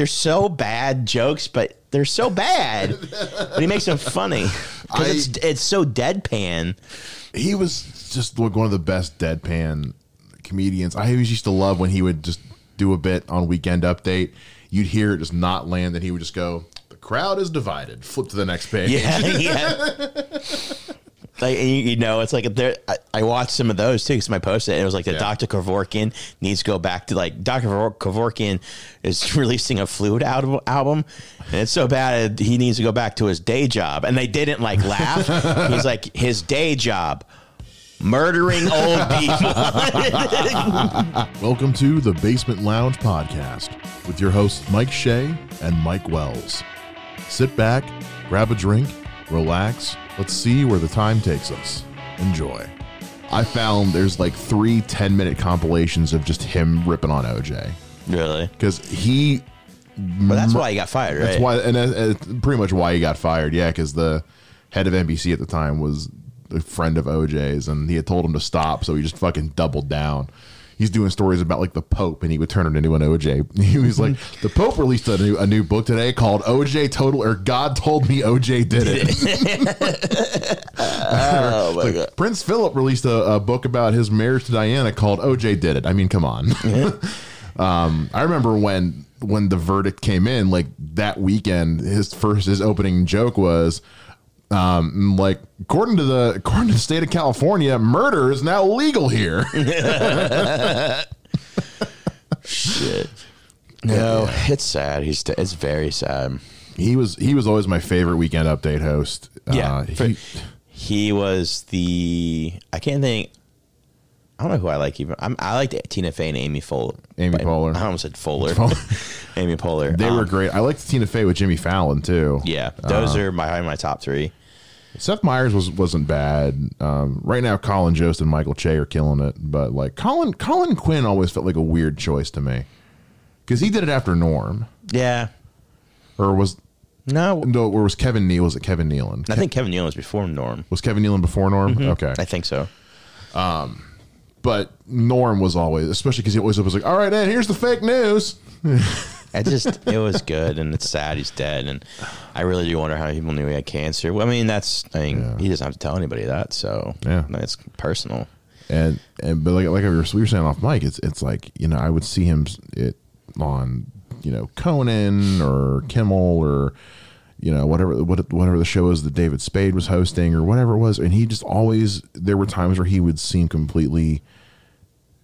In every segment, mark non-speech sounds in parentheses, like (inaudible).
they're so bad jokes, but they're so bad. but he makes them funny because it's it's so deadpan. he was just like one of the best deadpan comedians. I always used to love when he would just do a bit on Weekend Update. You'd hear it just not land, and he would just go, "The crowd is divided." Flip to the next page. Yeah, (laughs) yeah. Like you, know, it's like there. I, I watched some of those too because my post it. And it was like the Yeah. Dr. Kevorkian needs to go back to like Dr. Kevorkian is (laughs) releasing a fluid album, album, and it's so bad he needs to go back to his day job. And they didn't like laugh. (laughs) He's like his day job, murdering old people. (laughs) Welcome to the Basement Lounge podcast with your hosts Mike Shea and Mike Wells. Sit back, grab a drink, relax. Let's see where the time takes us. Enjoy. I found there's like three 10 minute compilations of just him ripping on OJ really? because he But that's why he got fired, right? That's why, and uh, pretty much why he got fired. Yeah, because the head of NBC at the time was a friend of OJ's, and he had told him to stop, so he just fucking doubled down. He's doing stories about like the Pope, and he would turn it into an OJ. (laughs) He was like, the Pope released a new a new book today called OJ Total, or God told me OJ did it. (laughs) oh my god. Prince Philip released a, a book about his marriage to Diana called OJ Did It. I mean, come on. (laughs) um, I remember when when the verdict came in, like that weekend, his first his opening joke was um, like according to the according to the state of California, murder is now legal here. (laughs) Shit. No, it's sad. He's it's very sad. he was he was always my favorite weekend update host. Yeah, Uh, he- He was the I can't think. I don't know who I like even. I'm, I liked Tina Fey and Amy Fuller. Amy but- Poehler. I almost said Fuller. (laughs) Amy Poehler. they were Um, great. I liked Tina Fey with Jimmy Fallon too. Yeah, those Uh, are my my top three. Seth Meyers was wasn't bad. Um, right now, Colin Jost and Michael Che are killing it, but like Colin Colin Quinn always felt like a weird choice to me because he did it after Norm, Yeah. or was No, no, or was Kevin Neal? Was it Kevin Nealon? I think Kevin Nealon was before Norm. was Kevin Nealon before Norm? Okay, I think so. but Norm was always, especially because he always was like, "All right, and here's the fake news." (laughs) I just it was good, and it's sad he's dead, and I really do wonder how people knew he had cancer. Well, I mean, that's I mean, Yeah. he doesn't have to tell anybody that, so Yeah. it's personal. and and but like like we were, we were saying off mic, it's it's like you know I would see him it on you know Conan or Kimmel or you know whatever what whatever the show is that David Spade was hosting or whatever it was, and he just always there were times where he would seem completely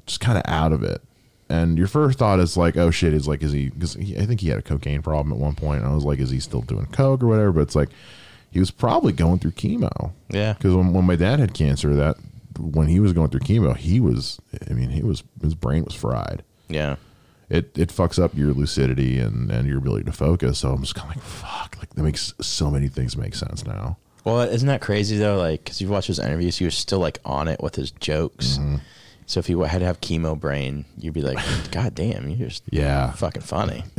just kind of out of it. And your first thought is like, oh shit, is like, is he? Because I think he had a cocaine problem at one point. And I was like, is he still doing coke or whatever? But it's like he was probably going through chemo. Yeah. Because when, when my dad had cancer, that when he was going through chemo, he was. I mean, he was his brain was fried. Yeah. It it fucks up your lucidity and and your ability to focus. So I'm just kind of like, fuck. Like that makes so many things make sense now. Well, isn't that crazy though? Like, because you've watched his interviews, he was still like on it with his jokes. Mm-hmm. So if he had to have chemo brain, you'd be like, (laughs) God damn, you're just Yeah. fucking funny. (laughs)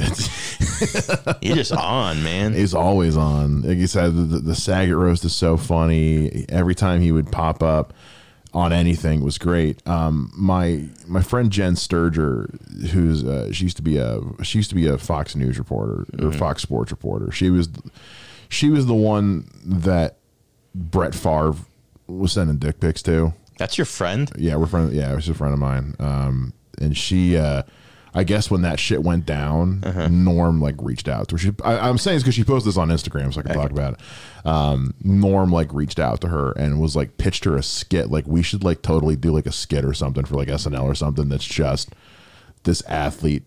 you're just on, man. He's always on. Like you said, the, the, Saget roast is so funny. Every time he would pop up on anything was great. Um, my my friend Jenn Sterger, who's uh, she used to be a she used to be a Fox News reporter or Fox Sports reporter. She was she was the one that Brett Favre was sending dick pics to. That's your friend. Yeah, we're friends. Yeah, it was a friend of mine. Um, and she, uh, I guess when that shit went down, Norm like reached out to her. She, I, I'm saying it's because she posted this on Instagram, so I can talk about it. Um, Norm like reached out to her and was like pitched her a skit. Like we should like totally do like a skit or something for like SNL or something. That's just this athlete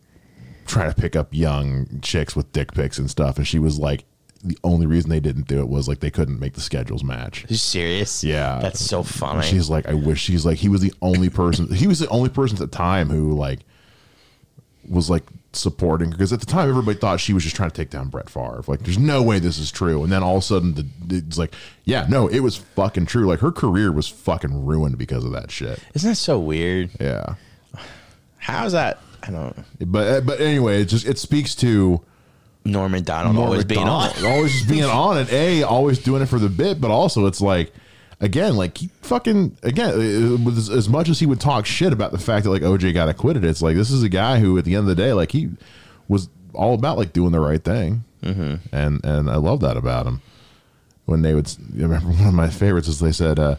trying to pick up young chicks with dick pics and stuff. And she was like, the only reason they didn't do it was like they couldn't make the schedules match. Are you serious? Yeah. That's so funny. She's like, I wish she's like, he was the only person, he was the only person at the time who like was like supporting because at the time everybody thought she was just trying to take down Brett Favre. Like, there's no way this is true. And then all of a sudden, the, it's like, yeah, no, it was fucking true. Like, her career was fucking ruined because of that shit. Isn't that so weird? Yeah. How's that? I don't know. But but anyway, it just it speaks to Norm Macdonald Norm always being on. Always just being on it. A, always doing it for the bit, but also it's like, again, like he fucking again, uh, with as, much as he would talk shit about the fact that like OJ got acquitted, it's like this is a guy who, at the end of the day, like he was all about like doing the right thing, mm-hmm. and and I love that about him. When they would, I remember (laughs) one of my favorites is they said, uh,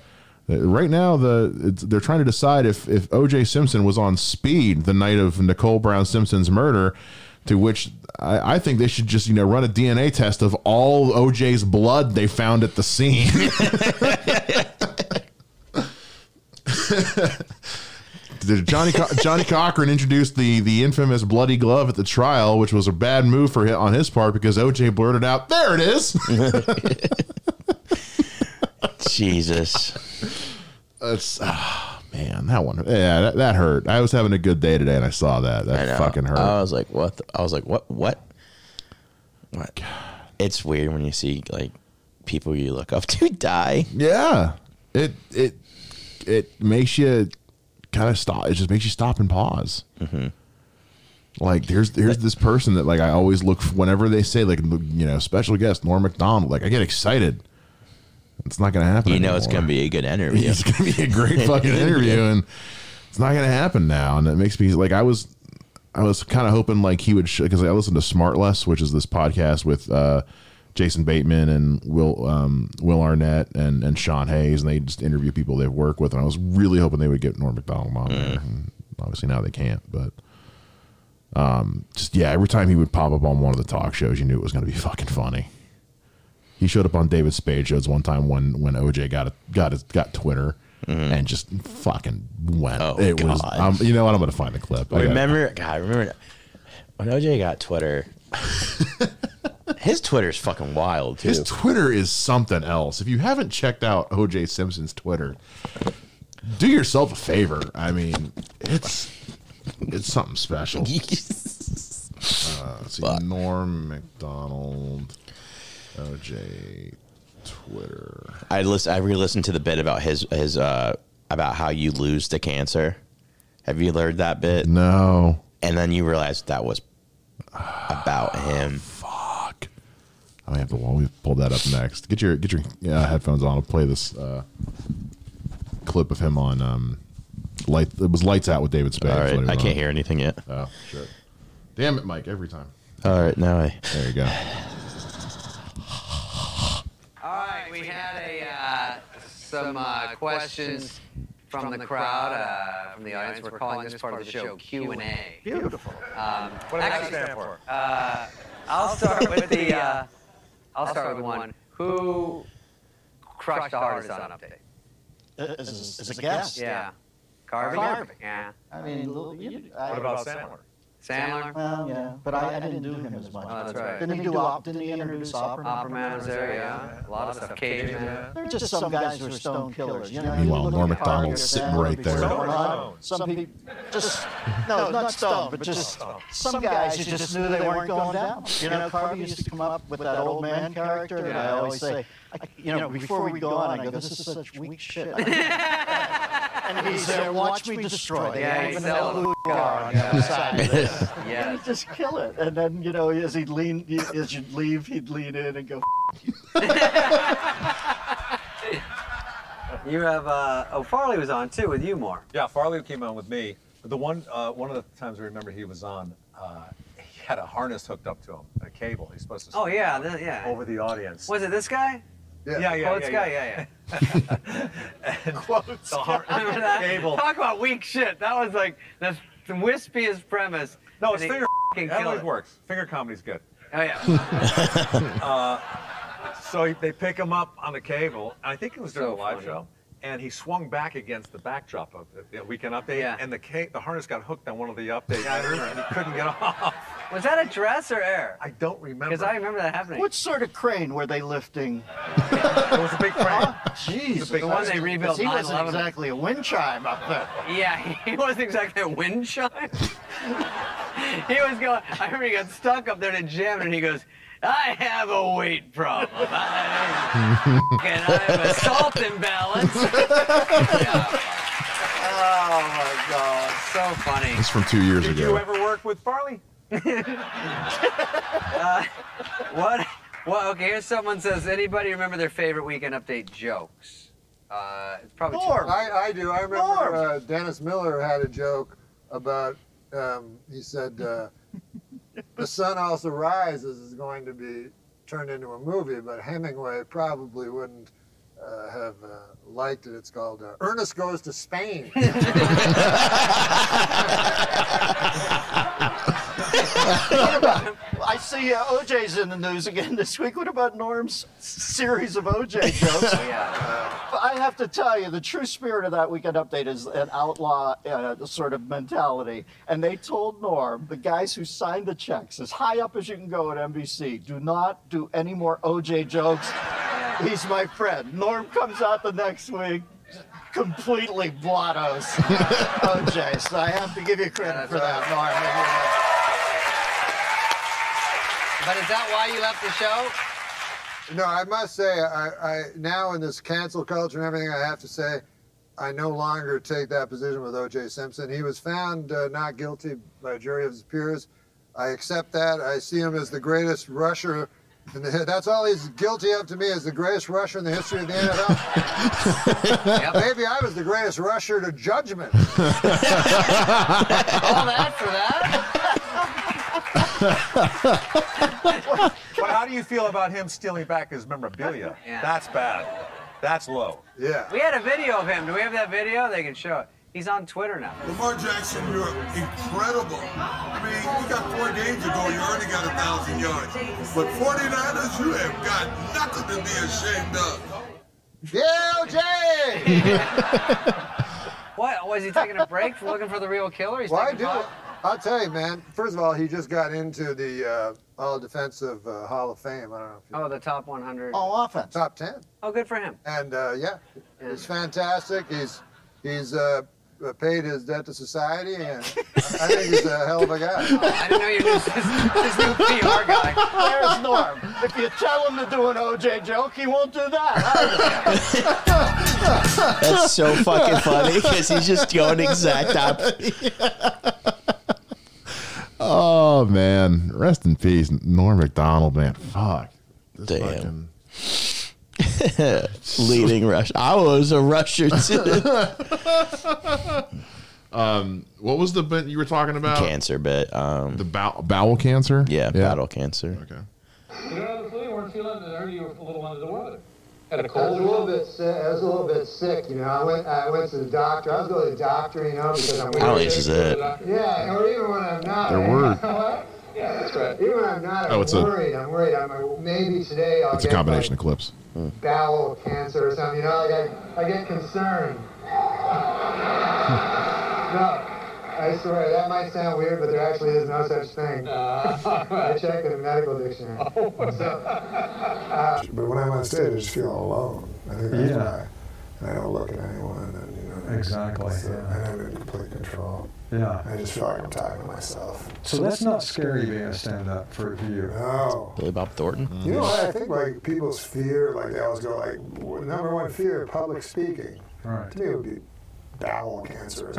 right now the it's, they're trying to decide if if O.J. Simpson was on speed the night of Nicole Brown Simpson's murder. To which I, I think they should just you know run a DNA test of all OJ's blood they found at the scene. (laughs) Did Johnny Co- Johnnie Cochran introduced the the infamous bloody glove at the trial, which was a bad move for hi- on his part because OJ blurted out, "There it is." (laughs) (laughs) Jesus. That's ah, man, that one, yeah, that, that hurt. I was having a good day today, and I saw that. That fucking hurt. I was like, what? the- I was like, what? What? What? It's weird when you see like people you look up (laughs) to die. yeah, it it it makes you kind of stop. It just makes you stop and pause. Mm-hmm. Like there's there's this person that like I always look whenever they say like you know special guest Norm Macdonald. Like I get excited. It's not going to happen. You know, it's gonna be a good (laughs) interview. It's going to be a great (laughs) fucking interview, and it's not going to happen now. And it makes me like I was, I was kind of hoping like he would because I listened to Smartless, which is this podcast with uh, Jason Bateman and Will um, Will Arnett and and Sean Hayes, and they just interview people they've worked with. And I was really hoping they would get Norm Macdonald on there. And obviously now they can't, but. Um, just yeah, every time he would pop up on one of the talk shows, you knew it was going to be fucking funny. He showed up on David Spade shows one time when when OJ got it got his, got Twitter and just fucking went. Oh, it was. God. Um, you know what? I'm gonna find the clip. I remember, God, remember when OJ got Twitter. (laughs) his Twitter's fucking wild too. his Twitter is something else. If you haven't checked out OJ Simpson's Twitter, do yourself a favor. I mean, it's it's something special. (laughs) Let's see, Norm Macdonald, OJ Twitter. I listen. I re-listened to the bit about his his uh about how you lose to cancer. Have you heard that bit? No, And then you realized that was about him. fuck. I have to. Well, we pull that up next. Get your get your uh, headphones on. I'll play this uh, clip of him on um, light. It was lights out with David Spade. All right, I can't on. hear anything yet. Oh shit! Damn it, Mike! Every time. All right, now I. There you go. All right, we had a uh, some uh, questions from the crowd, uh, from the audience. We're calling this part of the show Q and A. Beautiful. Um, What does that actually, stand for? Uh, I'll start with the. Uh, I'll start with one. Who crushed the hardest on update? As, as, as a guest. Yeah, Carvey. Carvey. Yeah, I mean, you, I, What about Sandler? Sandler. Well, yeah, but I, I didn't do him as much. Oh, that's right. Didn't he do op? Didn't he introduce opera? Opera Man was there. Yeah, a lot of stuff. Cajun Man. There are just some guys who are stone killers. You know, Meanwhile, Norm at Macdonald's Carpenter, sitting right there. (laughs) Stone Stone or Rod. Stone? Some people just no, not stone, but just some guys who just knew they weren't going down. You know, Carvey used to come up with that old man character, and I always say, I, you know, before we go on, I go, this is such weak shit. (laughs) and he's there, watch me destroy. They Yeah, don't he's even know who you are on the other side (laughs) of this. Yeah. He'd just kill it. And then, you know, as he'd lean, as you'd leave, he'd lean in and go, You (laughs) you have. Uh, oh, Farley was on too with you more. Yeah, Farley came on with me. The one, uh, one of the times I remember he was on, uh, he had a harness hooked up to him, a cable. He's supposed to. Oh yeah, it th- yeah. Over the audience. Was it this guy? Yeah, yeah, yeah. this yeah. guy. Yeah, yeah. (laughs) And Quotes. The har- (laughs) Remember that? cable. Talk about weak shit. That was like the wispiest premise. No, it's finger. fucking That always works. Finger comedy's good. Oh yeah. (laughs) Uh, so they pick him up on the cable. I think it was during So the live funny. show. And he swung back against the backdrop of the the weekend update. Yeah. And the ca- the harness got hooked on one of the updates. and he couldn't get off. Was that a dress or air? I don't remember. Because I remember that happening. what sort of crane were they lifting? It was a big crane. Jeez. The one they rebuilt He wasn't 9/11. exactly a wind chime up there. Yeah, (laughs) he wasn't exactly a wind chime. (laughs) he was going. I remember he got stuck up there and it jammed, and he goes. I have a weight problem. I, (laughs) and I have a salt imbalance. yeah. Oh my god, so funny. It's from two years Did ago. you ever work with Farley? What? Well, okay. Here's someone says. Anybody remember their favorite weekend update jokes? Uh, it's probably Norm. I, I do. I remember Norm. uh, Dennis Miller had a joke about. Um, he said, uh, The Sun Also Rises is going to be turned into a movie, but Hemingway probably wouldn't uh, have uh, liked it. It's called uh, Ernest Goes to Spain. (laughs) (laughs) (laughs) I see uh, OJ's in the news again this week. What about Norm's series of OJ (laughs) jokes? But I have to tell you, the true spirit of that weekend update is an outlaw uh, sort of mentality. And they told Norm, the guys who signed the checks, as high up as you can go at NBC, do not do any more OJ jokes. He's my friend. Norm comes out the next week. Completely blottos (laughs) OJ, so I have to give you credit for that, Norm. But is that why you left the show? No, I must say, I, I now in this cancel culture and everything, I have to say, I no longer take that position with O.J. Simpson. He was found uh, not guilty by a jury of his peers. I accept that. I see him as the greatest rusher. In the, that's all he's guilty of to me is the greatest rusher in the history of the NFL. (laughs) Maybe I was the greatest rusher to judgment. (laughs) All that for that? But how do you feel about him stealing back his memorabilia? (laughs) Yeah. That's bad. That's low. Yeah. We had a video of him. Do we have that video? They can show it. He's on Twitter now. Lamar Jackson, you're incredible. I mean, you got four games ago, you already got a thousand yards. But 49ers, you have got nothing to be ashamed of. Yeah, O.J. (laughs) What? Was he taking a break for looking for the real killer? He's Well, I taking do. five- I'll tell you, man. First of all, he just got into the uh, All Defensive uh, Hall of Fame. I don't know if you Oh, the top 100. Oh, offense. top ten. Oh, good for him. And uh, yeah, Yeah. he's fantastic. He's he's uh, paid his debt to society, and I think he's a hell of a guy. (laughs) I didn't know you knew his, his new PR guy. There's Norm. If you tell him to do an OJ joke, he won't do that. That's so fucking funny because he's just going exact opposite. (laughs) Oh man, rest in peace, Norm Macdonald. Man, fuck. This Damn. fucking- (laughs) Leading rush. I was a rusher too. (laughs) what was the bit you were talking about? cancer bit. Um, The bow- bowel cancer. yeah, battle cancer. Okay. You don't have the flu, weren't feeling it, I heard you were a little under the weather. Had a I was a little bit sick. I was a little bit sick. You know, I went. I went to the doctor. I was going to the doctor. You know, because I'm. I don't think is it. Yeah, or even when I'm not. There were. (laughs) Yeah, that's right. Even when I'm not, oh, I'm Oh, it's a- worried. I'm worried. I'm maybe today I'll It's a combination like, of clips. bowel cancer or something. You know, like I, I get concerned. (laughs) no, I swear that might sound weird, but there actually is no such thing. (laughs) I checked in the medical dictionary. (laughs) So, uh, but when I'm on stage, I just feel alone. I think that's Yeah. why I don't look at anyone, and you know. Exactly, So, yeah. I'm in complete control. Yeah. I just feel like I'm talking to myself. So that's not scary being a stand-up for, for you. No. Billy Bob Thornton. You know what? I think like people's fear, like they always go like number one fear, public speaking. Right. To me, it would be bowel cancer. (laughs)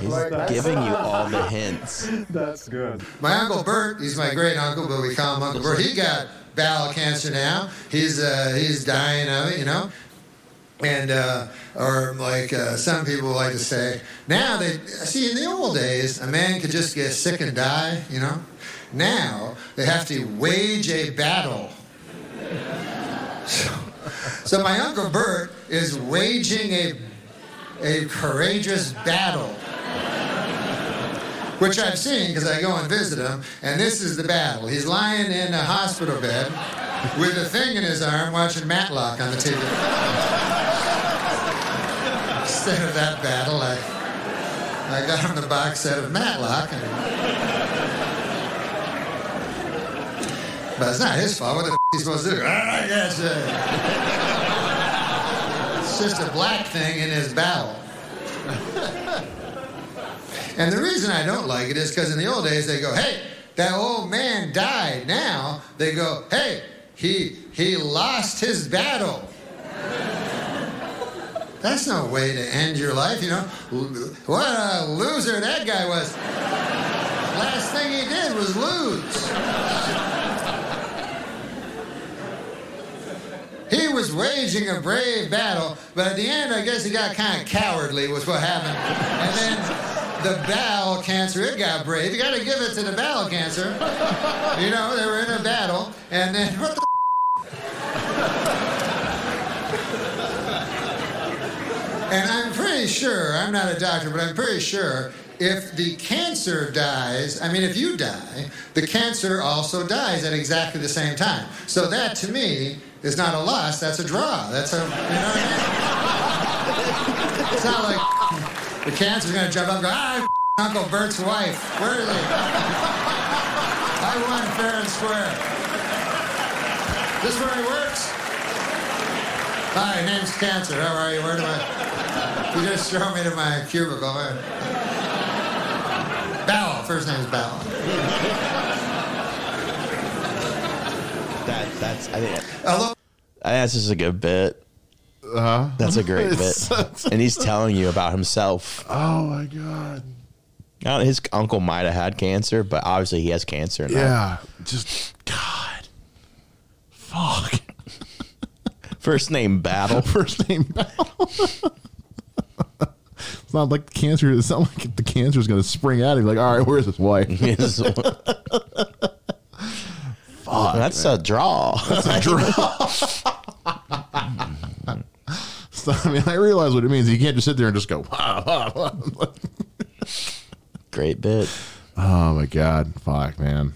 He's Like, giving you all the hints. That's good. My uncle Bert, he's my great uncle, but we call him Uncle Bert. He got bowel cancer now. He's uh, he's dying of it, you know. And uh, or like uh, some people like to say, now they see in the old days a man could just get sick and die, you know. Now they have to wage a battle. (laughs) So, so my uncle Bert is waging a a courageous battle which I've seen because I go and visit him. And this is the battle. He's lying in a hospital bed with a thing in his arm watching Matlock on the TV. Instead of that battle, I, I got him the box set of Matlock. And, but it's not his fault. What the f- is he supposed to do? I guess. Uh, just a black thing in his battle. (laughs) And the reason I don't like it is because in the old days they go, hey, that old man died. Now they go, hey, he he lost his battle. That's no way to end your life, you know. What a loser that guy was. Last thing he did was lose. He was waging a brave battle, but at the end, I guess he got kind of cowardly, was what happened. And then the bowel cancer. It got brave. You got to give it to the bowel cancer. You know, they were in a battle, and then what the. And I'm pretty sure, I'm not a doctor, but I'm pretty sure if the cancer dies, I mean, if you die, the cancer also dies at exactly the same time. So that to me is not a loss, that's a draw. That's a, you know what I mean? It's not like the cancer's gonna jump up and go, ah, Uncle Bert's wife. Where is he? I won fair and square. This where he works? Hi, name's Cancer. How are you? Where do I? You just throw me to my cubicle. Bowel. First name's Bowel. That that's I think Hello. I think that's just a good bit. Uh, That's a great (laughs) bit, and he's telling you about himself. oh my god. Now, his uncle might have had cancer, but obviously he has cancer now. Yeah. Just God. Fuck. (laughs) First name Battle. (laughs) First name Battle. it's not like cancer. It's not like the cancer is going to spring out of you. Like, all right, where's his wife? Yes. That's a draw. That's a draw. (laughs) so, I mean, I realize what it means. You can't just sit there and just go. "Wow, wow, wow." Great bit. oh my god, fuck, man.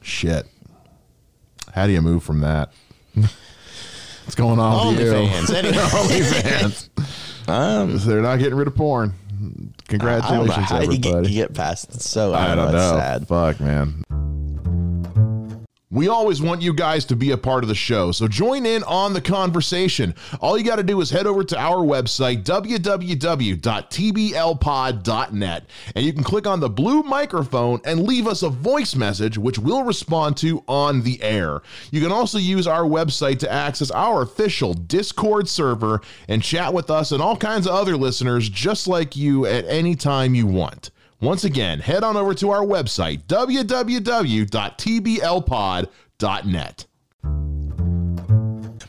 Shit. How do you move from that? (laughs) What's going on with you? OnlyFans. (laughs) Anyway. OnlyFans. Um, They're not getting rid of porn. I Congratulations, how you get, everybody. you get past it. So I I don't, don't know. know. It's sad. Fuck, man. We always want you guys to be a part of the show, so join in on the conversation. All you got to do is head over to our website, www.tblpod.net, and you can click on the blue microphone and leave us a voice message, which we'll respond to on the air. You can also use our website to access our official Discord server and chat with us and all kinds of other listeners just like you at any time you want. Once again, head on over to our website, www.tblpod.net.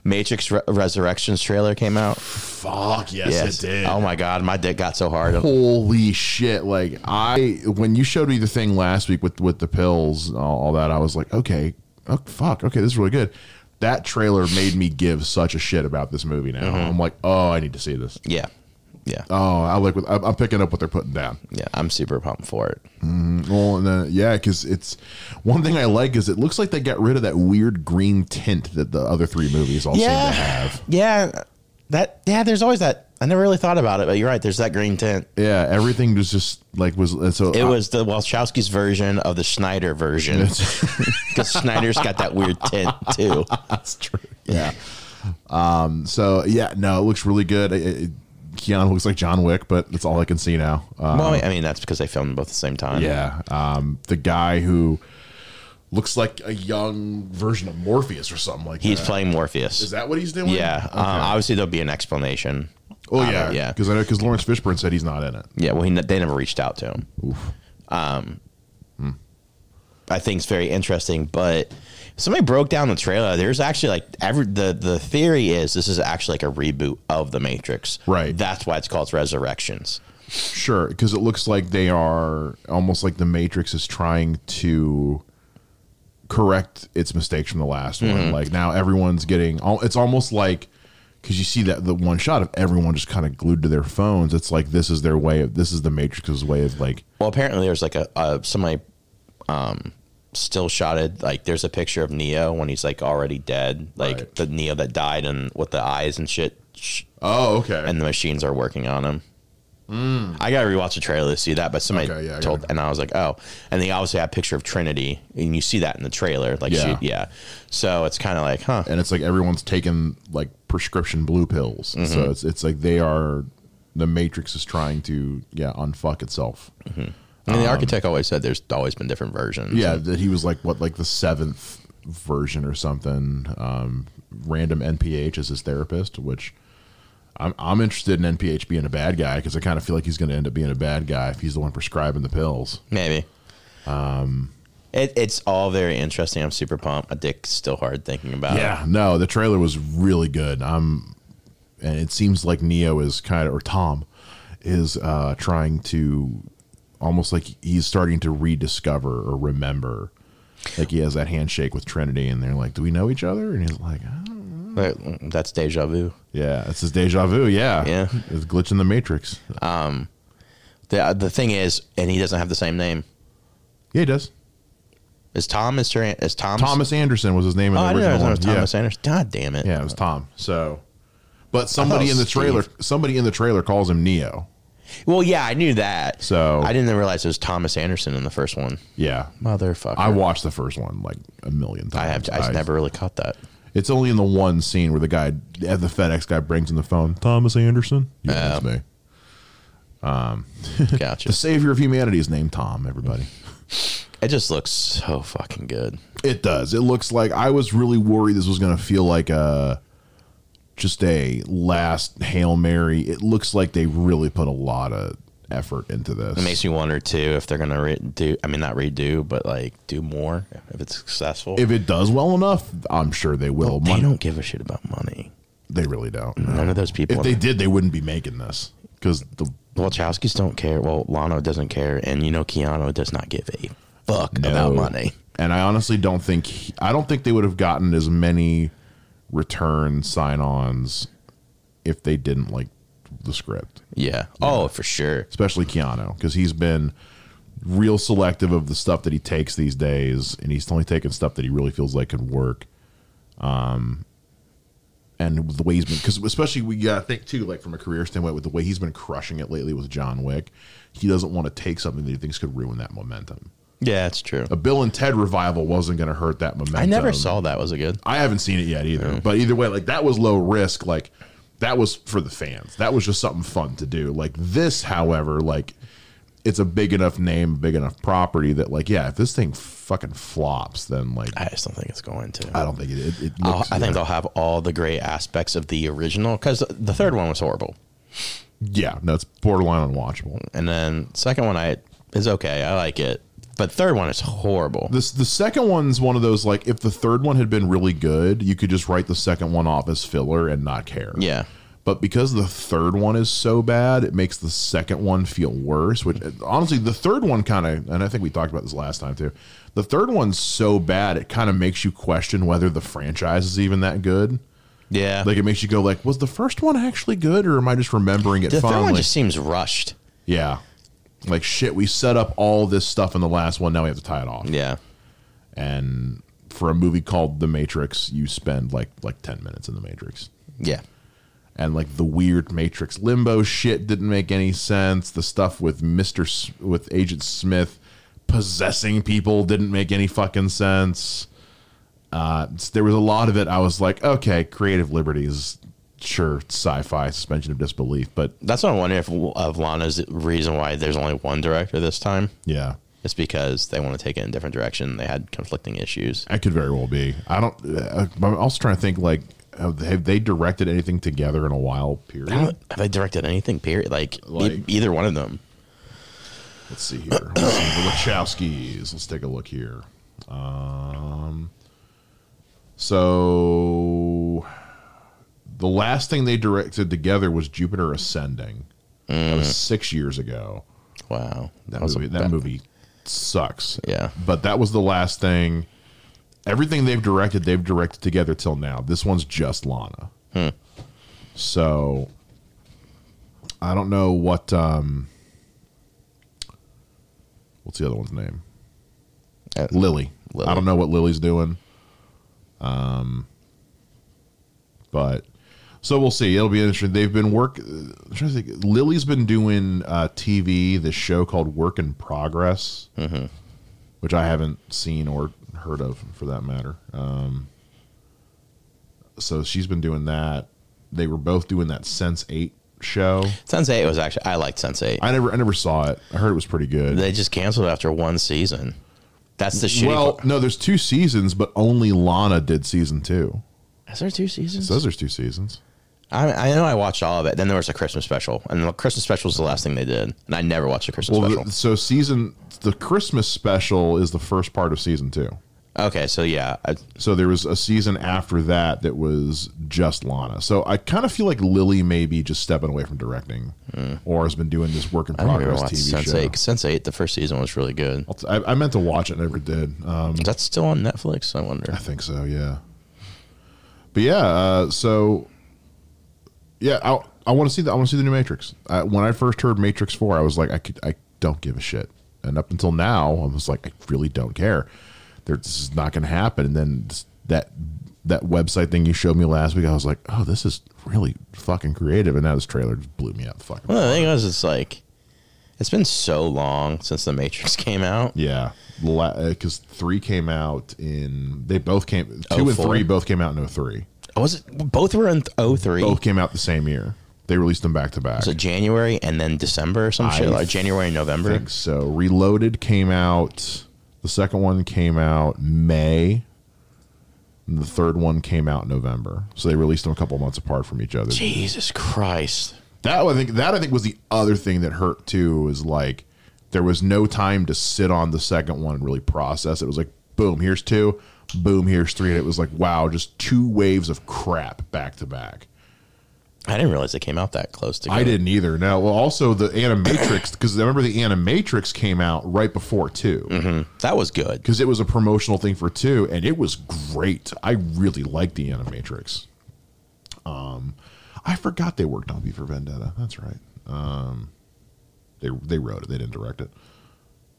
Matrix Re- Resurrections trailer came out. Fuck, yes, Yes. it did. Oh my god, my dick got so hard. Holy shit. Like, I, when you showed me the thing last week with, with the pills, and all, all that, I was like, okay, oh, fuck, okay, this is really good. That trailer made me give such a shit about this movie now. Mm-hmm. I'm like, oh, I need to see this. Yeah. Yeah. Oh, I like. what- I'm picking up what they're putting down. Yeah. I'm super pumped for it. Well, and then, yeah, because it's one thing I like is it looks like they got rid of that weird green tint that the other three movies all seem to have. Yeah. That yeah, there's always that. I never really thought about it, but you're right. There's that green tint. Yeah, everything was just like was so It I- was the Wachowski's version of the Snyder version. Because (laughs) Snyder's got that weird tint too. (laughs) That's true. Yeah. Um. So yeah, no, it looks really good. It, it, Keanu looks like John Wick, but that's all I can see now. Um, Well, I mean, that's because they filmed both at the same time. yeah. Um. The guy who looks like a young version of Morpheus or something like that. He's that. playing Morpheus. Is that what he's doing? Yeah. Okay. Um, obviously, there'll be an explanation. oh yeah. it, Yeah. Because I know because Laurence Fishburne said he's not in it. Yeah. Well, he, they never reached out to him. Um, I think it's very interesting, but somebody broke down the trailer. There's actually like every the the theory is this is actually like a reboot of the Matrix. Right. That's why it's called Resurrections. Sure, because it looks like they are almost like the Matrix is trying to correct its mistakes from the last one. Mm-hmm. Like now everyone's getting. It's almost like because you see that the one shot of everyone just kind of glued to their phones. It's like this is their way of this is the Matrix's way of like Well, apparently there's like a, a somebody um still shotted like there's a picture of Neo when he's like already dead, like Right. the Neo that died and with the eyes and shit, oh okay and the machines are working on him. I gotta rewatch the trailer to see that, but somebody Okay, yeah, told, and I was like, oh, and they obviously have a picture of Trinity, and you see that in the trailer, like, Yeah. she, yeah. So it's kind of like, huh? and it's like everyone's taking like prescription blue pills. Mm-hmm. So it's it's like they are the Matrix is trying to yeah unfuck itself. I mean, the architect always said there's always been different versions. Yeah, that he was like what, like the seventh version or something. Um, random NPH as his therapist, which I'm I'm interested in NPH being a bad guy because I kind of feel like he's going to end up being a bad guy if he's the one prescribing the pills. maybe. Um, it, it's all very interesting. I'm super pumped. My dick's still hard thinking about. it. Yeah, no, the trailer was really good. I'm, and it seems like Neo is kind of or Tom is uh, trying to almost like he's starting to rediscover or remember. Like he has that handshake with Trinity, and they're like, "Do we know each other?" And he's like, I don't know. That's deja vu. "Yeah, it's his deja vu." Yeah, Yeah. it's glitch in the matrix. Um, the the thing is, and he doesn't have the same name. Yeah, he does. Is Tom. An- Is Tom Thomas Anderson was his name in Oh, the I didn't know original it was one. Thomas yeah. Anderson. God damn it! Yeah, it was Tom. So, but somebody in the trailer, Steve. somebody in the trailer calls him Neo. Well, yeah, I knew that. So- I didn't realize it was Thomas Anderson in the first one. Yeah, Motherfucker. I watched the first one like a million times. I times. have. I, never really caught that. It's only in the one scene where the guy, the FedEx guy, brings in the phone. Thomas Anderson. Yeah, that's me. Um, (laughs) Gotcha. the savior of humanity is named Tom. Everybody. It just looks so fucking good. It does. It looks like I was really worried this was going to feel like a just a last hail mary. It looks like they really put a lot of effort into this. It makes me wonder too if they're gonna redo. I mean, not redo, but like do more if it's successful. if it does well enough, I'm sure they will. they Mon- don't give a shit about money. They really don't. None of those people. If they did, they wouldn't be making this because the Wachowskis don't care. Well, Lana doesn't care, and you know Keanu does not give a fuck No. about money. And I honestly don't think he- I don't think they would have gotten as many return sign-ons if they didn't like the script, Yeah. Oh, for sure. especially Keanu, because he's been real selective of the stuff that he takes these days, and he's only taking stuff that he really feels like can work. Um, and the way he's been, because especially we gotta think too, like from a career standpoint, with the way he's been crushing it lately with John Wick, he doesn't want to take something that he thinks could ruin that momentum. Yeah, it's true. A Bill and Ted revival wasn't going to hurt that momentum. I never saw that. Was it good? I haven't seen it yet either. But either way, like that was low risk. Like that was for the fans. That was just something fun to do. Like this, however, like it's a big enough name, big enough property that like yeah, if this thing fucking flops, then like I just don't think it's going to. I don't think it. it, it I'll, looks, I think they'll have all the great aspects of the original because the third one was horrible, yeah, no, it's borderline unwatchable. and then second one I is okay. I like it, but third one is horrible. This the second one's one of those like if the third one had been really good, you could just write the second one off as filler and not care. Yeah. But because the third one is so bad, it makes the second one feel worse. Which honestly, the third one kind of, and I think we talked about this last time too. The third one's so bad, it kind of makes you question whether the franchise is even that good. Yeah. Like it makes you go, like, was the first one actually good, or am I just remembering it the third fondly? one just seems rushed. yeah, like shit. We set up all this stuff in the last one. Now we have to tie it off. Yeah. And for a movie called The Matrix, you spend like like ten minutes in the Matrix. Yeah. and like the weird Matrix limbo shit didn't make any sense. The stuff with Mister S- with Agent Smith possessing people didn't make any fucking sense. Uh, there was a lot of it. I was like, okay, creative liberties, sure, sci-fi suspension of disbelief, but That's what I'm wondering if of Lana's reason why there's only one director this time. yeah, It's because they want to take it in a different direction. They had conflicting issues. that could very well be. I don't. Uh, I'm also trying to think like. Have they directed anything together in a while? Period. Have they directed anything? Period. Like, e- Like- either one of them. Let's see here. Let's see, the Wachowskis. Let's take a look here. Um, so the last thing they directed together was Jupiter Ascending. That was six years ago. Wow. That was movie. That movie sucks. Yeah. but that was the last thing. Everything they've directed, they've directed together till now. This one's just Lana. Hmm. So I don't know what. um What's the other one's name? Uh, Lily. Lily. I don't know what Lily's doing. Um, but so we'll see. It'll be interesting. They've been work. I'm trying to think. Lily's been doing uh, TV. This show called Work in Progress, Mm-hmm. which I haven't seen or heard of, for that matter. Um, so she's been doing that. They were both doing that Sense8 show. Sense8 was actually I liked Sense8. I never, I never saw it. I heard it was pretty good. They just canceled after one season. That's the shitty. well, part. no, there's two seasons, but only Lana did season two. is there two seasons? It says there's two seasons. I, I know I watched all of it. Then there was a Christmas special, and the Christmas special was the last thing they did. And I never watched the Christmas Well, special. the, so season the Christmas special is the first part of season two. Okay, so yeah, I, So there was a season after that that was just Lana. So I kind of feel like Lily may be just stepping away from directing, or has been doing this work in progress TV Sense show. Eight. Sense8, the first season was really good. I, I meant to watch it, never did. Um, Is that still on Netflix? I wonder. I think so, yeah. But yeah, uh, so yeah, I I want to see the I want to see the new Matrix. Uh, when I first heard Matrix Four, I was like, I could, I don't give a shit. And up until now, I was like, I really don't care. There, this is not going to happen. And then this, that that website thing you showed me last week, I was like, oh, this is really fucking creative. And now this trailer just blew me out the fucking. Well, the thing is, it's like it's been so long since the Matrix (laughs) came out. Yeah, because three came out in they both came two and three both came out in 03. Was it both were in 03? Both came out the same year. They released them back to back. It January and then December or some shit? Like January and November? think so. Reloaded came out. The second one came out May. And the third one came out November. So they released them a couple months apart from each other. Jesus Christ. That I think that I think was the other thing that hurt too. is like there was no time to sit on the second one and really process. It was like boom, here's two, boom, here's three, and it was like wow, just two waves of crap back to back. I didn't realize they came out that close together. I didn't either. Now, well, also the Animatrix because I remember the Animatrix came out right before 2 That was good. because it was a promotional thing for two, and it was great. I really liked the Animatrix. Um, I forgot they worked on V for Vendetta. That's right. Um, they they wrote it. They didn't direct it.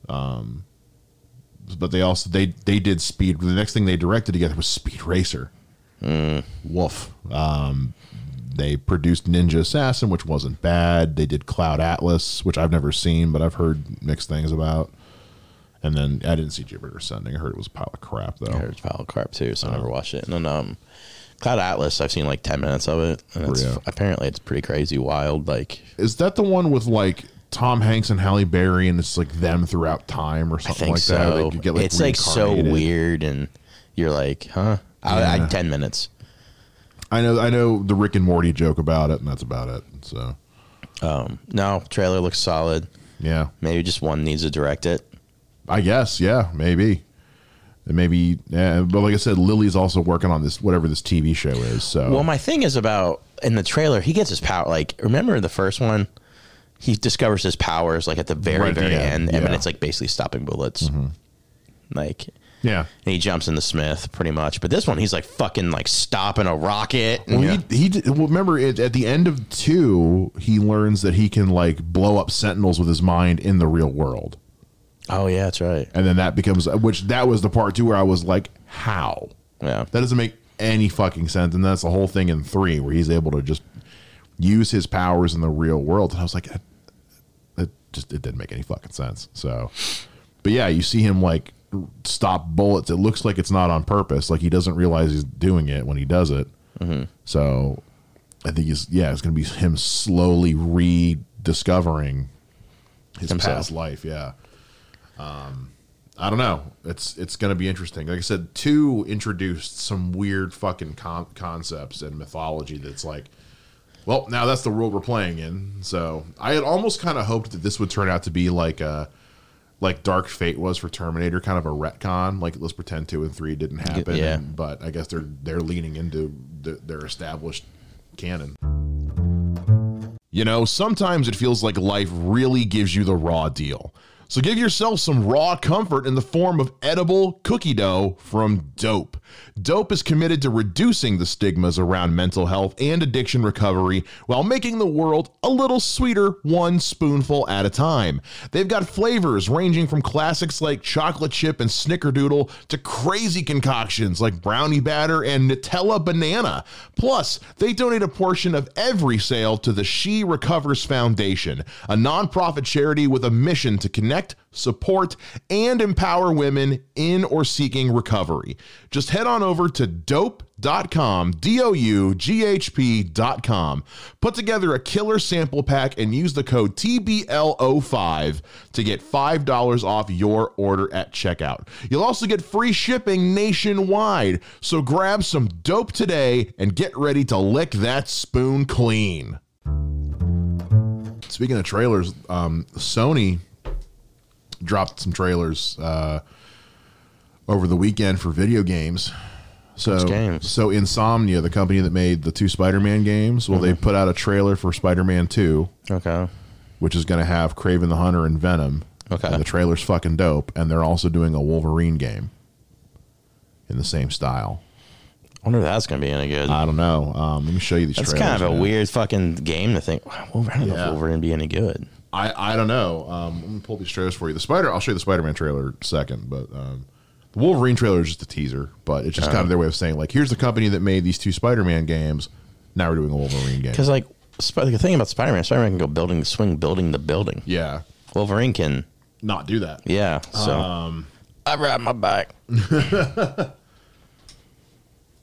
Um, but they also they they did Speed. The next thing they directed together was Speed Racer. Woof. Um, they produced Ninja Assassin, which wasn't bad. They did Cloud Atlas, which I've never seen, but I've heard mixed things about. And then I didn't see Jupiter Ascending. I heard it was a pile of crap, though. I heard pile of crap too, so I never watched it. And then um, Cloud Atlas, I've seen like 10 minutes of it. And it's, Yeah. apparently it's pretty crazy, wild. Like, Is that the one with like Tom Hanks and Halle Berry, and it's like them throughout time or something like so. that? They could get, it's like so weird, and you're like, huh? I, I, 10 minutes. I know, I know the Rick and Morty joke about it, and that's about it. So Um, no, trailer looks solid. yeah, Maybe just one needs to direct it. I guess, yeah, maybe, and maybe, yeah. But like I said, Lily's also working on this whatever this TV show is. So Well, my thing is about in the trailer, he gets his power. Like, remember the first one? He discovers his powers like at the very, Right very end, end, and yeah. then it's like basically stopping bullets. Mm-hmm. Like, yeah. and he jumps into Smith pretty much. But this one, he's like fucking like stopping a rocket. Well, Yeah. he, he well, remember it, at the end of two, he learns that he can like blow up sentinels with his mind in the real world. oh yeah, that's right. and then that becomes which that was the part too where I was like, how? Yeah, That doesn't make any fucking sense, and that's the whole thing in three where he's able to just use his powers in the real world, and I was like, just it didn't make any fucking sense. So, but yeah, you see him like stop bullets. It looks like it's not on purpose, like he doesn't realize he's doing it when he does it. So, I think he's yeah, it's gonna be him slowly rediscovering his Himself. past life. Yeah. Um, I don't know. It's it's going to be interesting. Like I said, two introduced some weird fucking con- concepts and mythology that's like, well, now that's the world we're playing in. So I had almost kind of hoped that this would turn out to be like a like Dark Fate was for Terminator, kind of a retcon. Like let's pretend two and three didn't happen. Yeah. and- but I guess they're they're leaning into the, their established canon. You know, sometimes it feels like life really gives you the raw deal. So give yourself some raw comfort in the form of edible cookie dough from Doughp. Doughp is committed to reducing the stigmas around mental health and addiction recovery while making the world a little sweeter one spoonful at a time. They've got flavors ranging from classics like chocolate chip and snickerdoodle to crazy concoctions like brownie batter and Nutella banana. Plus, they donate a portion of every sale to the She Recovers Foundation, a nonprofit charity with a mission to connect, support, and empower women in or seeking recovery. Just head on over to doughp.com, D O U G H P.com. Put together a killer sample pack and use the code TBL05 to get $5 off your order at checkout. You'll also get free shipping nationwide. So grab some dope today and get ready to lick that spoon clean. Speaking of trailers, um, Sony dropped some trailers. Uh, over the weekend for video games. So, games? so Insomniac, the company that made the two Spider-Man games, well, they put out a trailer for Spider-Man Two, Okay. which is going to have Kraven the Hunter and Venom. Okay. And the trailer's fucking dope, and they're also doing a Wolverine game in the same style. I wonder if that's gonna be any good. I don't know. Um, let me show you these. that's trailers, kind of a weird fucking game to think. Wow, Wolverine, I don't know Yeah. if Wolverine be any good. I, I don't know. Um, gonna pull these trailers for you. The Spider, I'll show you the Spider-Man trailer second, but um, the Wolverine trailer is just a teaser. But it's just kind of their way of saying like, here's the company that made these two Spider-Man games. Now we're doing a Wolverine game. Because like, Sp- the thing about Spider-Man, Spider-Man can go building, swing building the building. Yeah, Wolverine can. not do that. Yeah. So Um, I ride my bike. (laughs)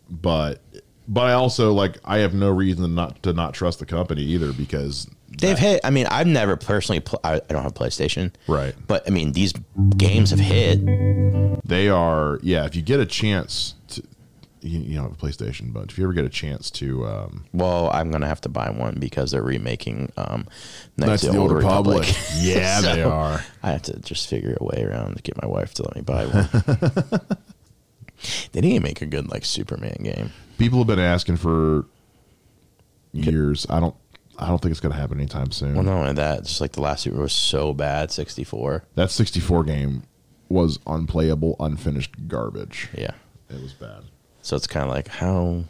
but but I also like I have no reason not to not trust the company either because They've hit. I mean, I've never personally. Pl- I, I don't have PlayStation. Right. But I mean, these games have hit. they are yeah. If you get a chance to, you, you don't have a PlayStation, but if you ever get a chance to, um, Well, I'm gonna have to buy one because they're remaking um, Knights of the Old Republic. (laughs) (laughs) Yeah, they are. I have to just figure a way around to get my wife to let me buy one. (laughs) they need to make a good like Superman game. people have been asking for years. I don't. I don't think it's going to happen anytime soon. Well, not only that, just like the last Super was so bad, 64. That 64 game was unplayable, unfinished garbage. Yeah. It was bad. So it's kind of like how.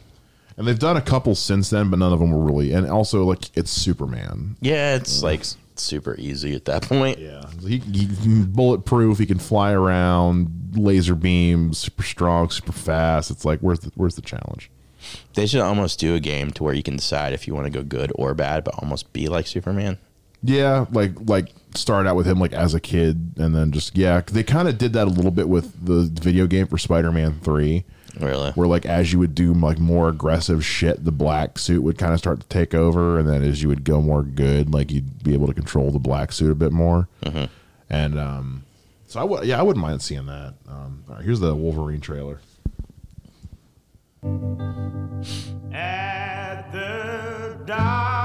And they've done a couple since then, but none of them were really. And also, like, it's Superman. Yeah, it's like super easy at that point. Yeah. He, he bulletproof. He can fly around, laser beams, super strong, super fast. It's like, where's the where's the challenge? They should almost do a game to where you can decide if you want to go good or bad, but almost be like Superman. Yeah, like like start out with him like as a kid, and then just yeah, they kind of did that a little bit with the video game for Spider-Man Three. Really? where like as you would do like more aggressive shit, the black suit would kind of start to take over, and then as you would go more good, like you'd be able to control the black suit a bit more. And um, so I would, yeah, I wouldn't mind seeing that. Um, all right, here's the Wolverine trailer. At the dark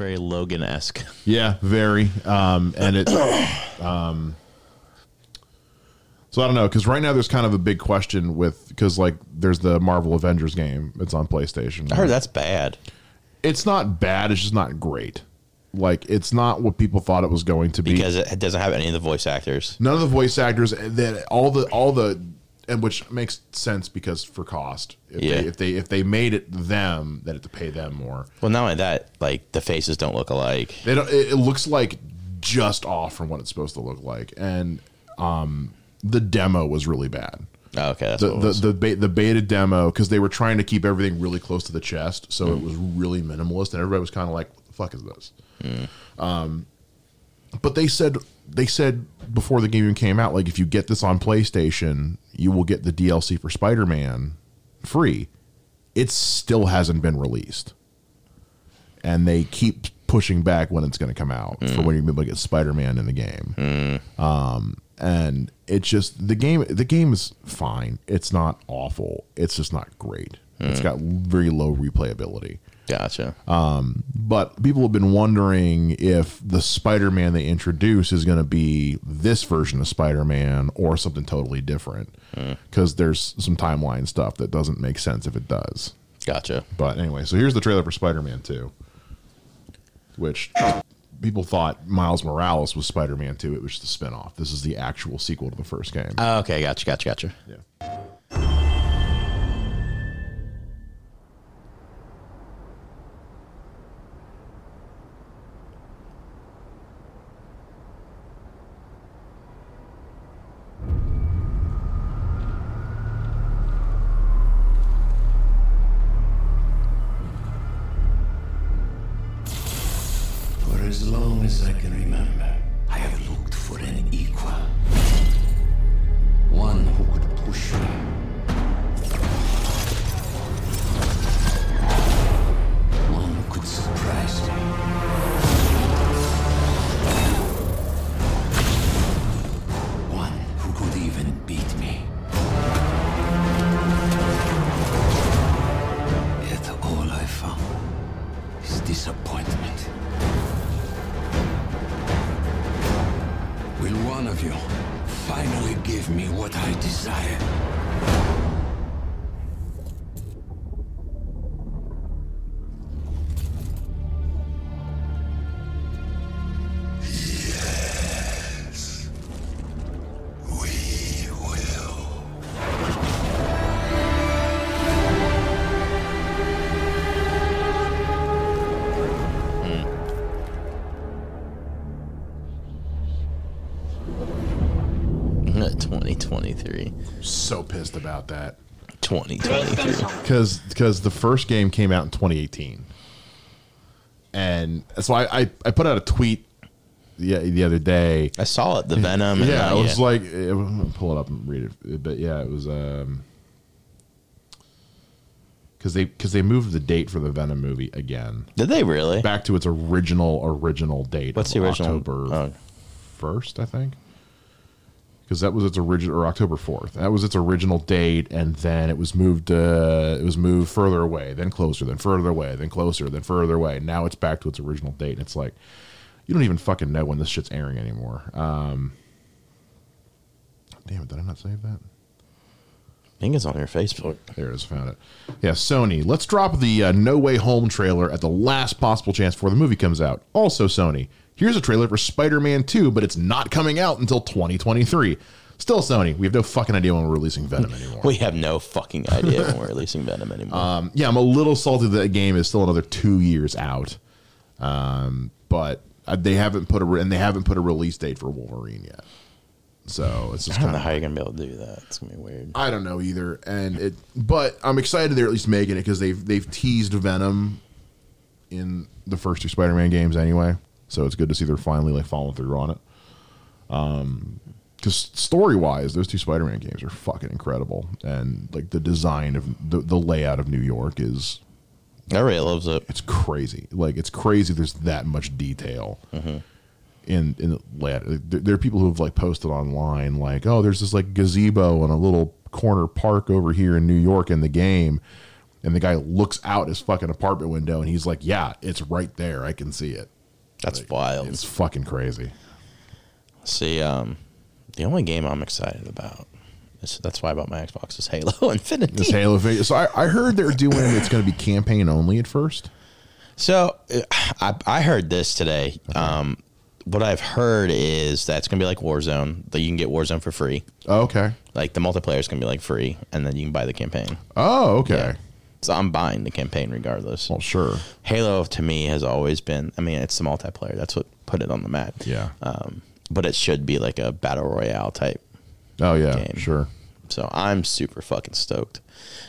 Very Logan esque. Yeah, very. Um, and it, (coughs) um, so I don't know because right now there's kind of a big question with because like there's the Marvel Avengers game. It's on PlayStation. I heard that's bad. It's not bad. It's just not great. Like it's not what people thought it was going to be Because it doesn't have any of the voice actors. none of the voice actors that all the all the and which makes sense because for cost if Yeah. they if they if they made it them they had to pay them more. Well, not only that, like the faces don't look alike. they don't it, it looks like just off from what it's supposed to look like. And um the demo was really bad. Oh, okay, the the the, be- the beta demo because they were trying to keep everything really close to the chest so it was really minimalist and everybody was kind of like what the fuck is this? Um but they said they said before the game even came out like if you get this on PlayStation you will get the DLC for Spider-Man free. It still hasn't been released. And they keep pushing back when it's going to come out for mm. when you're able to get Spider-Man in the game. Mm. Um and it's just the game the game is fine. It's not awful. It's just not great. It's mm. got very low replayability Gotcha. um, but people have been wondering if the Spider-Man they introduce is going to be this version of Spider-Man or something totally different. Because there's some timeline stuff that doesn't make sense if it does. Gotcha. But anyway, so here's the trailer for Spider-Man 2, which people thought Miles Morales was Spider-Man 2. It was just a spinoff. This is the actual sequel to the first game. Oh, okay, gotcha, gotcha, gotcha. Yeah. So pissed about that. Twenty twenty three. because because the first game came out in 2018, and so I I, I put out a tweet the, the other day. I saw it, the Venom. and, yeah, it was yeah. like it, I'll pull it up and read it, but yeah, it was um because they because they moved the date for the Venom movie again. Did they really? Back to its original original date. What's of the original? October Oh. first, I think. Because that was its original, or October fourth. That was its original date, and then it was moved. Uh, it was moved further away, then closer, then further away, then closer, then further away. Now it's back to its original date, and it's like you don't even fucking know when this shit's airing anymore. Um, damn it! Did I not save that? I think it's on your Facebook. There it is. Found it. Yeah, Sony. Let's drop the uh, No Way Home trailer at the last possible chance before the movie comes out. Also, Sony. Here's a trailer for Spider-Man 2, but it's not coming out until 2023. Still, Sony. We have no fucking idea when we're releasing Venom anymore. We have no fucking idea when we're releasing Venom anymore. Um, yeah, I'm a little salty that the game is still another two years out. Um, but uh, they haven't put a re- and they haven't put a release date for Wolverine yet. So it's I just don't kind know of how you're gonna be able to do that. It's gonna be weird. I don't know either, and it. But I'm excited they're at least making it because they've they've teased Venom in the first two Spider-Man games anyway. So it's good to see they're finally like following through on it. Um, because story wise, those two Spider-Man games are fucking incredible, and like the design of the the layout of New York is Everybody loves it. it's crazy. Like it's crazy. There's that much detail in in the layout. There, there are people who have like posted online like, oh, there's this like gazebo in a little corner park over here in New York in the game, and the guy looks out his fucking apartment window and he's like, yeah, it's right there. I can see it. That's wild. It's fucking crazy. See, um, the only game I'm excited about. Is, that's why I bought my Xbox is Halo (laughs) Infinity. This Halo video. So I, I heard they're doing it's going to be campaign only at first. So uh, I, I heard this today. Um, what I've heard is that it's gonna be like Warzone. That you can get Warzone for free. Oh, okay. Like the multiplayer is gonna be like free, and then you can buy the campaign. Oh, okay. Yeah. So I'm buying the campaign regardless. Well, sure. Halo to me has always been. I mean, it's the multiplayer. That's what put it on the map. Yeah. Um, but it should be like a battle royale type. Oh yeah, game. sure. So I'm super fucking stoked.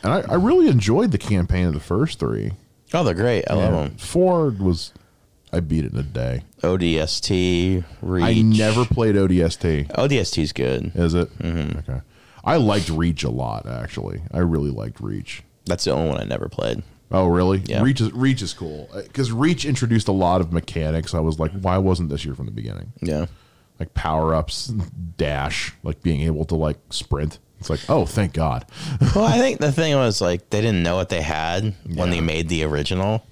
And I, I really enjoyed the campaign of the first three. Oh, they're great. I love them. Four was I beat it in a day. ODST, Reach. I never played ODST. ODST is good. Is it? Mm-hmm. Okay. I liked Reach a lot, actually. I really liked Reach. That's the only one I never played. Oh, really? Yeah. Reach is Reach is cool uh, because Reach introduced a lot of mechanics. I was like, why wasn't this here from the beginning? Yeah. Like power ups, dash, like being able to like sprint. It's like, oh, thank God. (laughs) well, I think the thing was like they didn't know what they had when they made the original.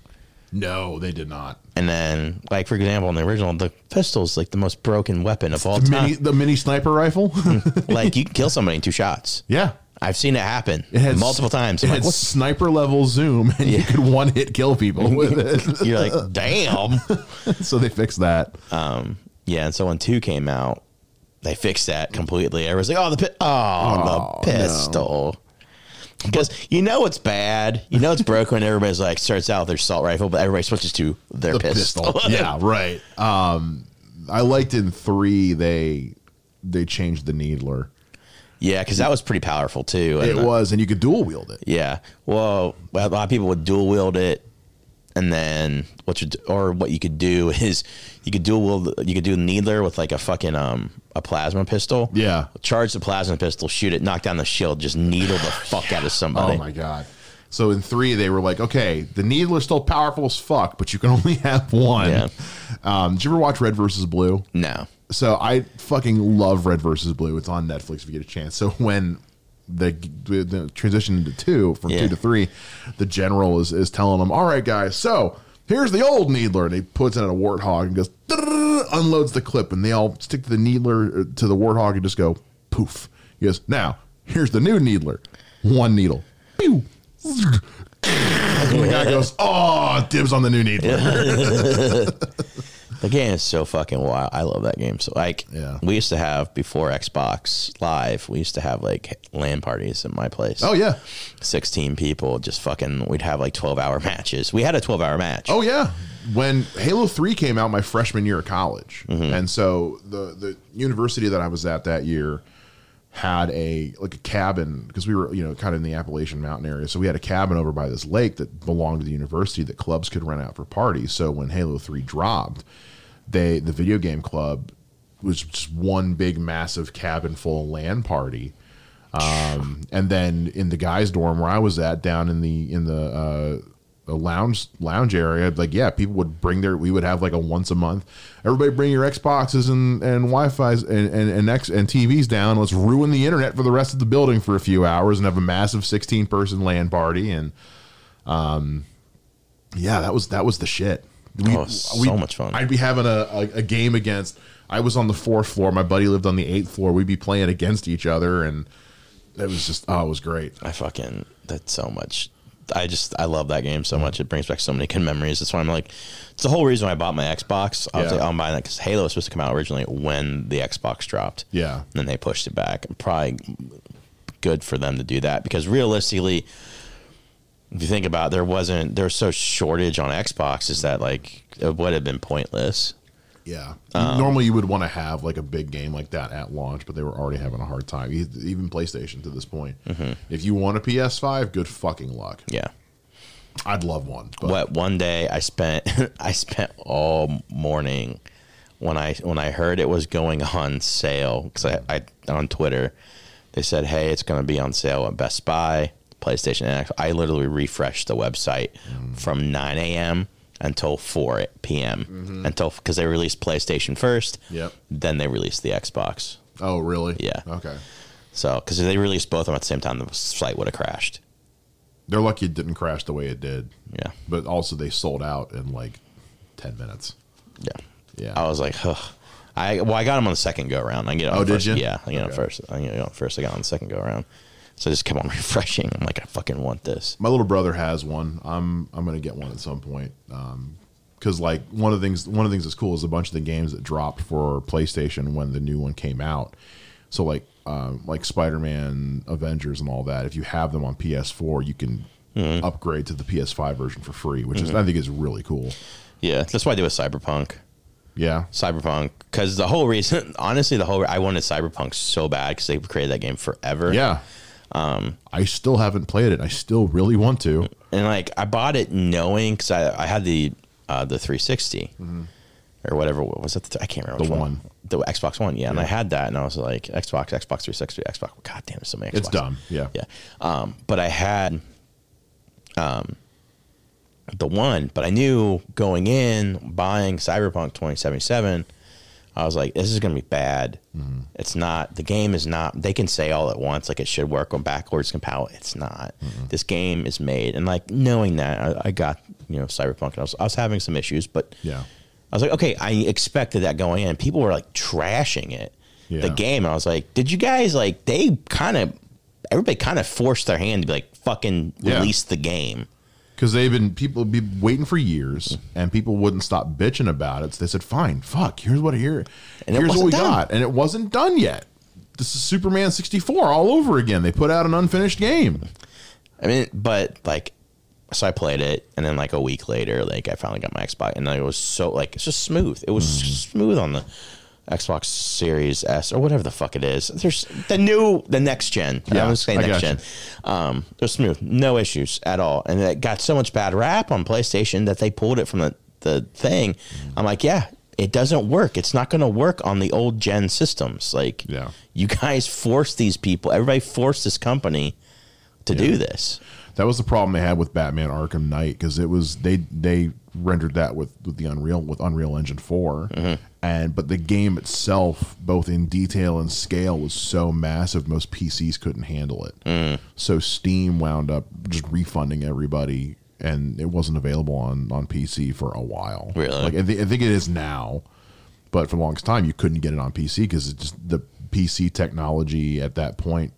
No, they did not. And then, like for example, in the original, the pistol's like the most broken weapon of all The time. mini, the mini sniper rifle. Mm-hmm. (laughs) like you can kill somebody in two shots. yeah. I've seen it happen had multiple times. It I'm had like, what? sniper level zoom, and you could one hit kill people (laughs) with it. You're like, (laughs) damn. so they fixed that. Um, yeah, and so when two came out, they fixed that completely. Everyone's like, "Oh, the pi- oh, Oh, the pistol," because you know it's bad. You know it's broken. when Everybody's like starts out with their assault rifle, but everybody switches to their the pistol. pistol. (laughs) yeah, right. Um, I liked in three they they changed the needler. Yeah, because that was pretty powerful too. It and, was, and you could dual wield it. Yeah. Well, a lot of people would dual wield it, and then what you or what you could do (laughs) is you could dual wield. You could do needler with like a fucking um a plasma pistol. Yeah. Charge the plasma pistol, shoot it, knock down the shield, just needle the fuck out of somebody. Oh my god. So in three, they were like, okay, the needler's still powerful as fuck, but you can (laughs) only have one. Yeah. Um, did you ever watch Red versus Blue? No. So I fucking love Red versus Blue. It's on Netflix if you get a chance. So (laughs) when the, the transition into two from Yeah. two to three, the general is, is telling them, "All right, guys, so here's the old needler," and he puts it in a warthog and goes unloads the clip, and they all stick to the needler uh, to the warthog and just go poof. He goes, now here's the new needler, one needle. And the guy goes, "Oh, dibs on the new needler." (laughs) The game is so fucking wild. I love that game. So like, Yeah. we used to have before Xbox Live. We used to have like LAN parties at my place. oh yeah, sixteen people. Just fucking. We'd have like twelve hour (laughs) matches. We had a twelve hour match. oh yeah. When Halo Three came out, my freshman year of college, mm-hmm. and so the the university that I was at that year had a like a cabin because we were you know kind of in the Appalachian Mountain area, so we had a cabin over by this lake that belonged to the university that clubs could rent out for parties. So when Halo Three dropped, they the video game club was just one big massive cabin full of LAN party. Um, and then in the guys' dorm where I was at, down in the in the uh, the lounge lounge area, like yeah, people would bring their. We would have like a once a month. Everybody bring your Xboxes and and Wi-Fi's and and and, X, and TVs down. Let's ruin the internet for the rest of the building for a few hours and have a massive sixteen person LAN party. And um, yeah, that was that was the shit. We, Oh, so much fun. I'd be having a, a, a game against. I was on the fourth floor. My buddy lived on the eighth floor. We'd be playing against each other, and it was just oh, it was great. I fucking that's so much. I just I love that game so much. It brings back so many good memories. That's why I'm like, it's the whole reason why I bought my Xbox. I was Yeah. like, I'm buying that because Halo was supposed to come out originally when the Xbox dropped. Yeah. and then they pushed it back. Probably good for them to do that because realistically, if you think about, it, there wasn't there's so shortage on Xbox is that like it would have been pointless. Yeah. Um, Normally, you would want to have like a big game like that at launch, but they were already having a hard time. Even PlayStation to this point. If you want a PS5, good fucking luck. Mm-hmm. Yeah. I'd love one. But what one day I spent (laughs) I spent all morning when I when I heard it was going on sale because I, I on Twitter they said hey it's going to be on sale at Best Buy PlayStation and I literally refreshed the website from 9 a.m. until 4 p.m. Mm-hmm. until because they released PlayStation first Yep. then they released the Xbox Oh, really? Yeah. Okay. so because if they released both of them at the same time the site would have crashed They're lucky it didn't crash the way it did. Yeah. But also, they sold out in like 10 minutes. Yeah. Yeah. I was like, huh. I well, I got them on the second go around. I get it oh, on Oh, did first, you? Yeah, I get it on first. I get on first. I got on the second go around. So I just kept on (laughs) refreshing. I'm like, I fucking want this. My little brother has one. I'm I'm gonna get one at some point. Um, because like one of the things one of the things that's cool is a bunch of the games that dropped for PlayStation when the new one came out. So like um, like Spider Man, Avengers, and all that. If you have them on PS4, you can Mm-hmm. upgrade to the PS5 version for free, which is I think is really cool. Yeah, that's what I did with Cyberpunk. Yeah, Cyberpunk, because the whole reason, (laughs) honestly, the whole I wanted Cyberpunk so bad because they created that game forever. yeah. Um, I still haven't played it. I still really want to. and like I bought it knowing because I, I had the uh, the 360 or whatever what was it the, I can't remember Mm-hmm. The which one. the Xbox One yeah, and I had that and I was like Xbox Xbox 360 Xbox God damn there's so many Xbox It's dumb. Yeah. yeah um, but I had um the one but I knew going in buying Cyberpunk 2077 I was like this is gonna be bad Mm-hmm. it's not the game is not they can say all at once like it should work on backwards compatible it's not Mm-hmm. this game is made and like knowing that I, I got you know cyberpunk and I was, I was having some issues but Yeah. i was like okay i expected that going in people were like trashing it Yeah. the game i was like did you guys like they kind of everybody kind of forced their hand to be like fucking Yeah. release the game because they've been people be waiting for years and people wouldn't stop bitching about it. So they said fine fuck here's what here And here's what we done. got. And it wasn't done yet. This is superman 64 all over again. They put out an unfinished game. I mean, but like, so I played it, and then like a week later, like I finally got my Xbox, and it was so like it's just smooth. It was mm. smooth on the Xbox Series S or whatever the fuck it is. There's the new, the next gen. Yeah, I was saying next gen. Um, it was smooth, no issues at all, and it got so much bad rap on PlayStation that they pulled it from the the thing. I'm like, yeah. It doesn't work. It's not going to work on the old gen systems. Like, Yeah. you guys forced these people. Everybody forced this company to do this. That was the problem they had with batman arkham knight because it was they they rendered that with with the unreal with unreal engine 4 mm-hmm. and but the game itself both in detail and scale was so massive most pcs couldn't handle it. Mm. So steam wound up just refunding everybody and it wasn't available on on pc for a while. Really? like i, thi- I think it is now but for the longest time you couldn't get it on PC because just the PC technology at that point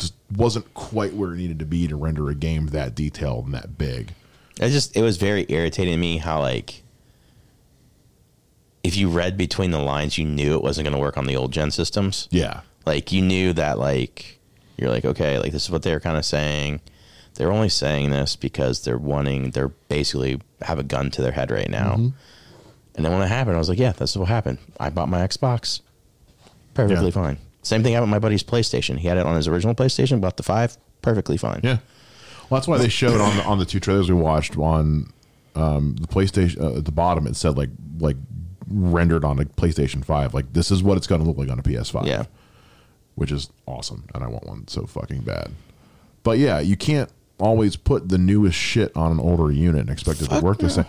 just wasn't quite where it needed to be to render a game that detailed and that big. It just it was very irritating to me how like if you read between the lines, you knew it wasn't going to work on the old gen systems. Yeah. Like you knew that like you're like okay, like this is what they're kind of saying. They're only saying this because they're wanting they're basically have a gun to their head right now. Mhm. And then when it happened, I was like, yeah, that's what happened. I bought my Xbox. Perfectly Yeah. fine. Same thing happened with my buddy's PlayStation. He had it on his original PlayStation, bought the 5, perfectly fine. Yeah. Well, that's why they showed on the, on the two trailers we watched on um, the PlayStation uh, at the bottom. It said like like rendered on a PlayStation Five. Like this is what it's going to look like on a PS5. Yeah. which is awesome, and I want one so fucking bad. But yeah, you can't always put the newest shit on an older unit and expect it to work the same.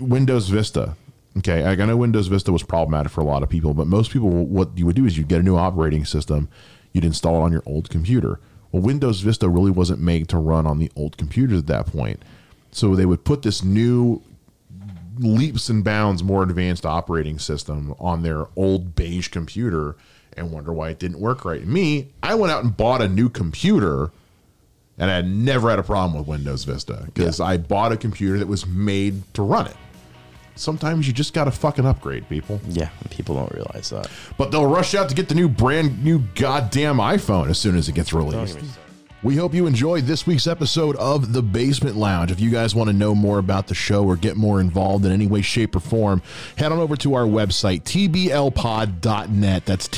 Windows Vista. Okay, I know Windows Vista was problematic for a lot of people, but most people, what you would do is you'd get a new operating system, you'd install it on your old computer. Well, Windows Vista really wasn't made to run on the old computers at that point. So they would put this new leaps and bounds more advanced operating system on their old beige computer and wonder why it didn't work right. Me, I went out and bought a new computer and I had never had a problem with Windows Vista because I bought a computer that was made to run it. Sometimes you just got to fucking upgrade, people. Yeah, people don't realize that. But they'll rush out to get the new brand new goddamn iPhone as soon as it gets released. We hope you enjoyed this week's episode of The Basement Lounge. If you guys want to know more about the show or get more involved in any way, shape, or form, head on over to our website, tblpod.net. That's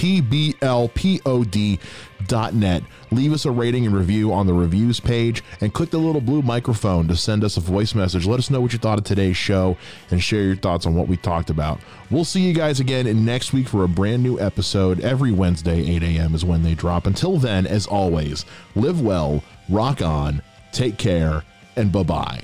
tblpod.net. Leave us a rating and review on the reviews page and click the little blue microphone to send us a voice message. Let us know what you thought of today's show and share your thoughts on what we talked about. We'll see you guys again in next week for a brand new episode. Every Wednesday, 8 a.m. is when they drop. Until then, as always, live well, rock on, take care, and bye bye.